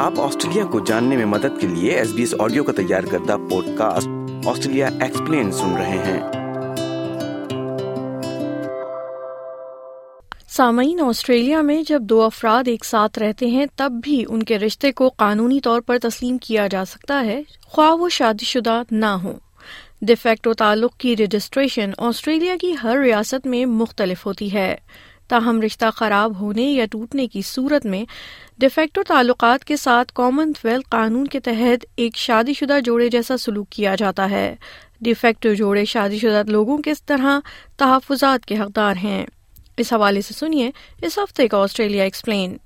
آپ آسٹریلیا کو جاننے میں مدد کے لیے ایس بی ایس آڈیو کا تیار کردہ پوڈ کاسٹ آسٹریلیا ایکسپلین سن رہے ہیں۔ سامعین، آسٹریلیا میں جب دو افراد ایک ساتھ رہتے ہیں، تب بھی ان کے رشتے کو قانونی طور پر تسلیم کیا جا سکتا ہے، خواہ وہ شادی شدہ نہ ہوں۔ ڈیفیکٹو تعلق کی رجسٹریشن آسٹریلیا کی ہر ریاست میں مختلف ہوتی ہے۔ تاہم رشتہ خراب ہونے یا ٹوٹنے کی صورت میں ڈیفیکٹو تعلقات کے ساتھ کامن ویلتھ قانون کے تحت ایک شادی شدہ جوڑے جیسا سلوک کیا جاتا ہے۔ ڈیفیکٹو جوڑے شادی شدہ لوگوں کے طرح تحفظات کے حقدار ہیں۔ اس حوالے سے سنیے اس ہفتے کا آسٹریلیا ایکسپلین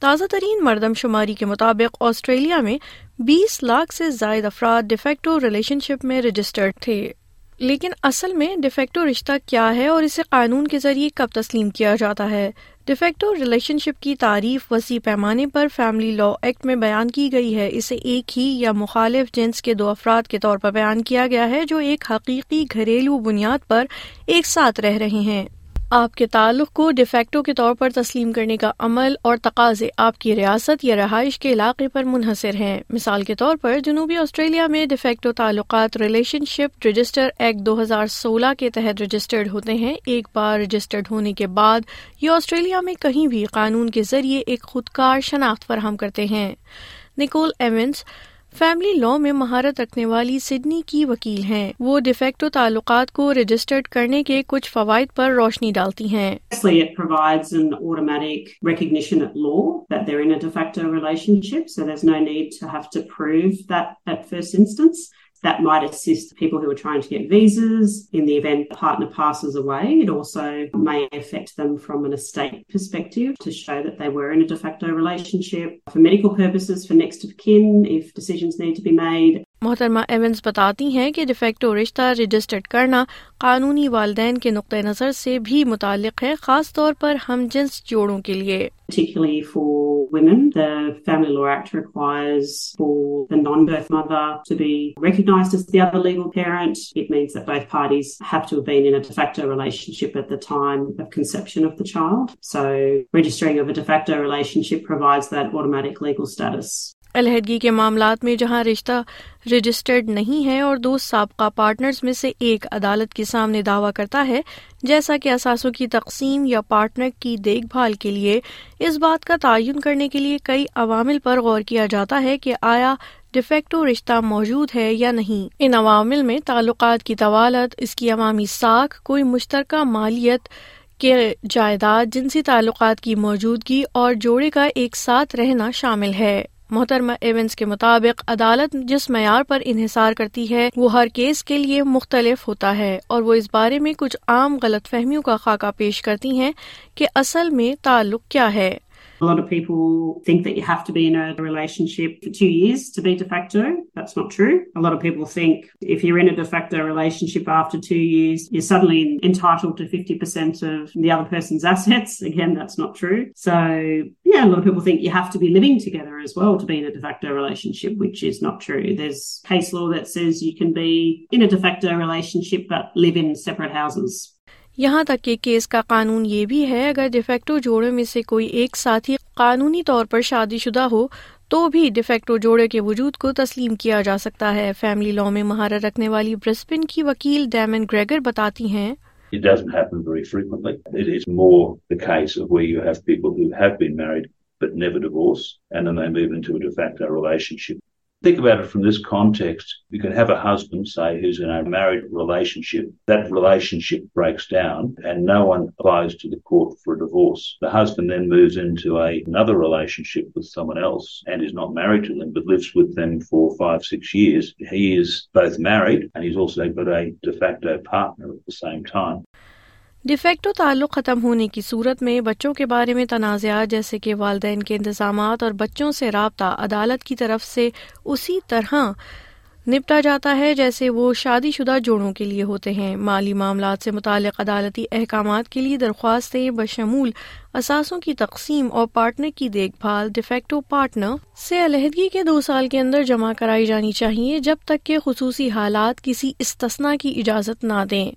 تازہ ترین مردم شماری کے مطابق آسٹریلیا میں بیس لاکھ سے زائد افراد ڈیفیکٹو ریلیشن شپ میں رجسٹرڈ تھے۔ لیکن اصل میں ڈیفیکٹو رشتہ کیا ہے اور اسے قانون کے ذریعے کب تسلیم کیا جاتا ہے؟ ڈیفیکٹو ریلیشن شپ کی تعریف وسیع پیمانے پر فیملی لا ایکٹ میں بیان کی گئی ہے۔ اسے ایک ہی یا مخالف جنس کے دو افراد کے طور پر بیان کیا گیا ہے جو ایک حقیقی گھریلو بنیاد پر ایک ساتھ رہ رہے ہیں۔ آپ کے تعلق کو ڈیفیکٹو کے طور پر تسلیم کرنے کا عمل اور تقاضے آپ کی ریاست یا رہائش کے علاقے پر منحصر ہیں۔ مثال کے طور پر جنوبی آسٹریلیا میں ڈیفیکٹو تعلقات ریلیشن شپ رجسٹر ایکٹ دو ہزار سولہ کے تحت رجسٹرڈ ہوتے ہیں۔ ایک بار رجسٹرڈ ہونے کے بعد یہ آسٹریلیا میں کہیں بھی قانون کے ذریعے ایک خودکار شناخت فراہم کرتے ہیں۔ نکول ایونس فیملی لا میں مہارت رکھنے والی سڈنی کی وکیل ہیں۔ وہ ڈیفیکٹو تعلقات کو رجسٹرڈ کرنے کے کچھ فوائد پر روشنی ڈالتی ہیں۔ That might assist people who are trying to get visas in the event the partner passes away. It also may affect them from an estate perspective to show that they were in a de facto relationship. For medical purposes, for next of kin, if decisions need to be made, محترمہ Evans بتاتی ہیں کہ de facto رشتہ registered کرنا قانونی والدین کے نقطۂ نظر سے بھی متعلق ہے، خاص طور پر ہم جنس جوڑوں کے لیے۔ علیحدگی کے معاملات میں جہاں رشتہ رجسٹرڈ نہیں ہے اور دو سابقہ پارٹنرز میں سے ایک عدالت کے سامنے دعویٰ کرتا ہے، جیسا کہ اثاثوں کی تقسیم یا پارٹنر کی دیکھ بھال کے لیے اس بات کا تعین کرنے کے لیے کئی عوامل پر غور کیا جاتا ہے کہ آیا ڈیفیکٹو رشتہ موجود ہے یا نہیں۔ ان عوامل میں تعلقات کی طوالت، اس کی عوامی ساکھ، کوئی مشترکہ مالیت کے جائیداد، جنسی تعلقات کی موجودگی اور جوڑے کا ایک ساتھ رہنا شامل ہے۔ محترمہ ایونس کے مطابق عدالت جس معیار پر انحصار کرتی ہے وہ ہر کیس کے لیے مختلف ہوتا ہے اور وہ اس بارے میں کچھ عام غلط فہمیوں کا خاکہ پیش کرتی ہیں کہ اصل میں تعلق کیا ہے A lot of people think that you have to be in a relationship for two years to be de facto. That's not true. A lot of people think if you're in a de facto relationship after two years, you're suddenly entitled to 50% of the other person's assets. Again, that's not true. So, yeah, a lot of people think you have to be living together as well to be in a de facto relationship, which is not true. There's case law that says you can be in a de facto relationship but live in separate houses. یہاں تک کہ case کا قانون یہ بھی ہے اگر de facto جوڑے میں سے کوئی ایک ساتھی قانونی طور پر شادی شدہ ہو تو بھی ڈیفیکٹو جوڑے کے وجود کو تسلیم کیا جا سکتا ہے فیملی لا میں مہارت رکھنے والی برسبن کی وکیل ڈیمن گریگر بتاتی ہیں It doesn't happen very frequently. It is more the case of where you have people who have been married but never divorce, and then they move into a de facto relationship. Think about it from this context. You can have a husband, say, who's in a married relationship. That relationship breaks down and no one applies to the court for a divorce. The husband then moves into a, another relationship with someone else and is not married to them, but lives with them for five, six years. He is both married and he's also got a de facto partner at the same time. De facto تعلق ختم ہونے کی صورت میں بچوں کے بارے میں تنازعات جیسے کہ والدین کے انتظامات اور بچوں سے رابطہ عدالت کی طرف سے اسی طرح نپٹا جاتا ہے جیسے وہ شادی شدہ جوڑوں کے لیے ہوتے ہیں۔ مالی معاملات سے متعلق عدالتی احکامات کے لیے درخواستیں بشمول اثاثوں کی تقسیم اور پارٹنر کی دیکھ بھال ڈیفیکٹو پارٹنر سے علیحدگی کے دو سال کے اندر جمع کرائی جانی چاہیے جب تک کہ خصوصی حالات کسی استثنا کی اجازت نہ دیں۔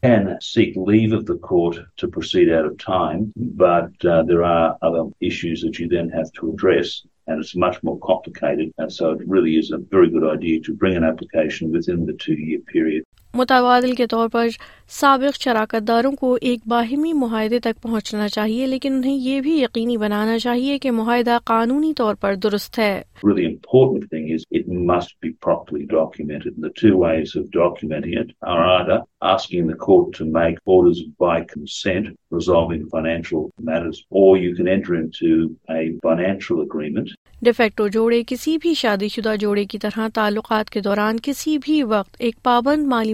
And it's much more complicated. And so it really is a very good idea to bring an application within the two year period. متبادل کے طور پر سابق شراکت داروں کو ایک باہمی معاہدے تک پہنچنا چاہیے لیکن انہیں یہ بھی یقینی بنانا چاہیے کہ معاہدہ قانونی طور پر درست ہے really important thing is it must be properly documented. The two ways of documenting it are either asking the court to make orders by consent resolving financial matters, or you can enter into a financial agreement. De facto جوڑے کسی بھی شادی شدہ جوڑے کی طرح تعلقات کے دوران کسی بھی وقت ایک پابند مالی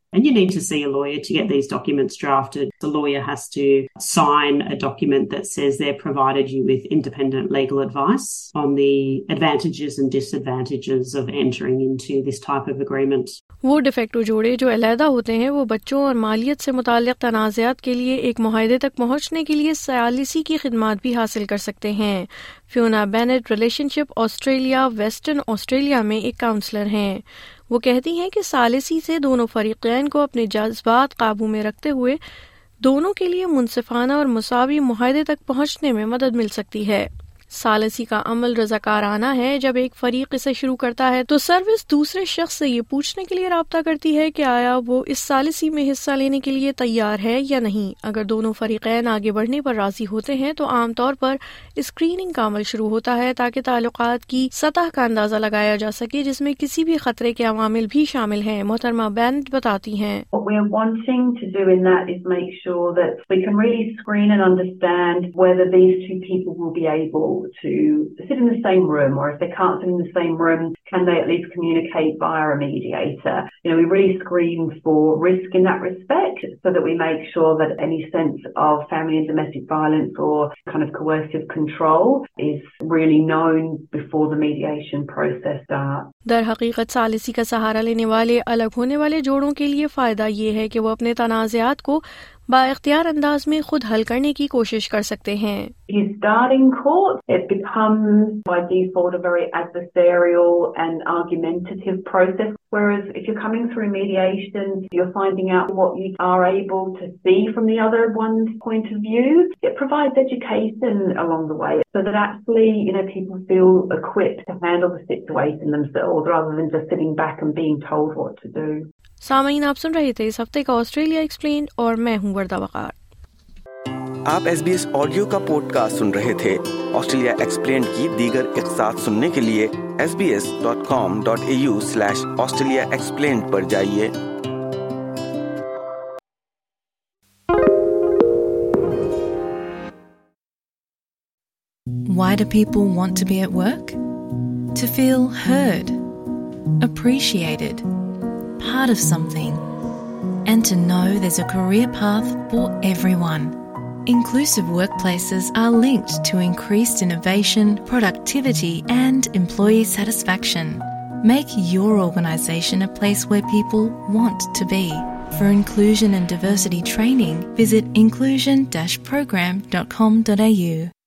And you need to see a lawyer to get these documents drafted. The lawyer has to sign a document that says they've provided you with independent legal advice on the advantages and disadvantages of entering into this type of agreement. وہ de facto جوڑے جو علیحدہ ہوتے ہیں وہ بچوں اور مالیت سے متعلق تنازعات کے لیے ایک معاہدے تک پہنچنے کے لیے سیالسی کی خدمات بھی حاصل کر سکتے ہیں Fiona Bennett relationship Australia Western Australia میں ایک کاؤنسلر ہیں وہ کہتی ہیں کہ ثالثی سے دونوں فریقین کو اپنے جذبات قابو میں رکھتے ہوئے دونوں کے لیے منصفانہ اور مساوی معاہدے تک پہنچنے میں مدد مل سکتی ہے۔ سالسی کا عمل رضاکارانہ ہے، جب ایک فریق اسے شروع کرتا ہے تو سروس دوسرے شخص سے یہ پوچھنے کے لیے رابطہ کرتی ہے کہ آیا وہ اس سالسی میں حصہ لینے کے لیے تیار ہے یا نہیں۔ اگر دونوں فریقین آگے بڑھنے پر راضی ہوتے ہیں تو عام طور پر اسکریننگ کا عمل شروع ہوتا ہے تاکہ تعلقات کی سطح کا اندازہ لگایا جا سکے، جس میں کسی بھی خطرے کے عوامل بھی شامل ہیں، محترمہ بینٹ بتاتی ہیں۔ To able to sit in the same room, or if they can't sit in the same room, can they at least communicate via a mediator? You know, we really screen for risk in that respect so that we make sure that any sense of family and domestic violence or kind of coercive control is really known before the mediation process starts. در حقیقت سالسی کا سہارا لینے والے الگ ہونے والے جوڑوں کے لیے فائدہ یہ ہے کہ وہ اپنے تنازعات کو با اختیار انداز میں خود حل کرنے کی کوشش کر سکتے ہیں Whereas if you're coming through mediation, you're finding out what you are able to see from the other one's point of view. It provides education along the way so that actually, you know, people feel equipped to handle the situation themselves rather than just sitting back and being told what to do. سامعین آپ سن رہے تھے اس ہفتے کا Australia explained اور میں ہوں وردہ وقار۔ آپ ایس بی ایس آڈیو کا پوڈ کاسٹ سن رہے تھے۔ آسٹریلیا ایکسپلینڈ کی دیگر اقساط سننے کے لیے S B S dot com dot A U slash Australia explained پر جائیے۔ Why do people want to be at work? To feel heard, appreciated, part of something, and to know there's a career path for everyone. Inclusive workplaces are linked to increased innovation, productivity, and employee satisfaction. Make your organisation a place where people want to be. For inclusion and diversity training, visit inclusion-program.com.au.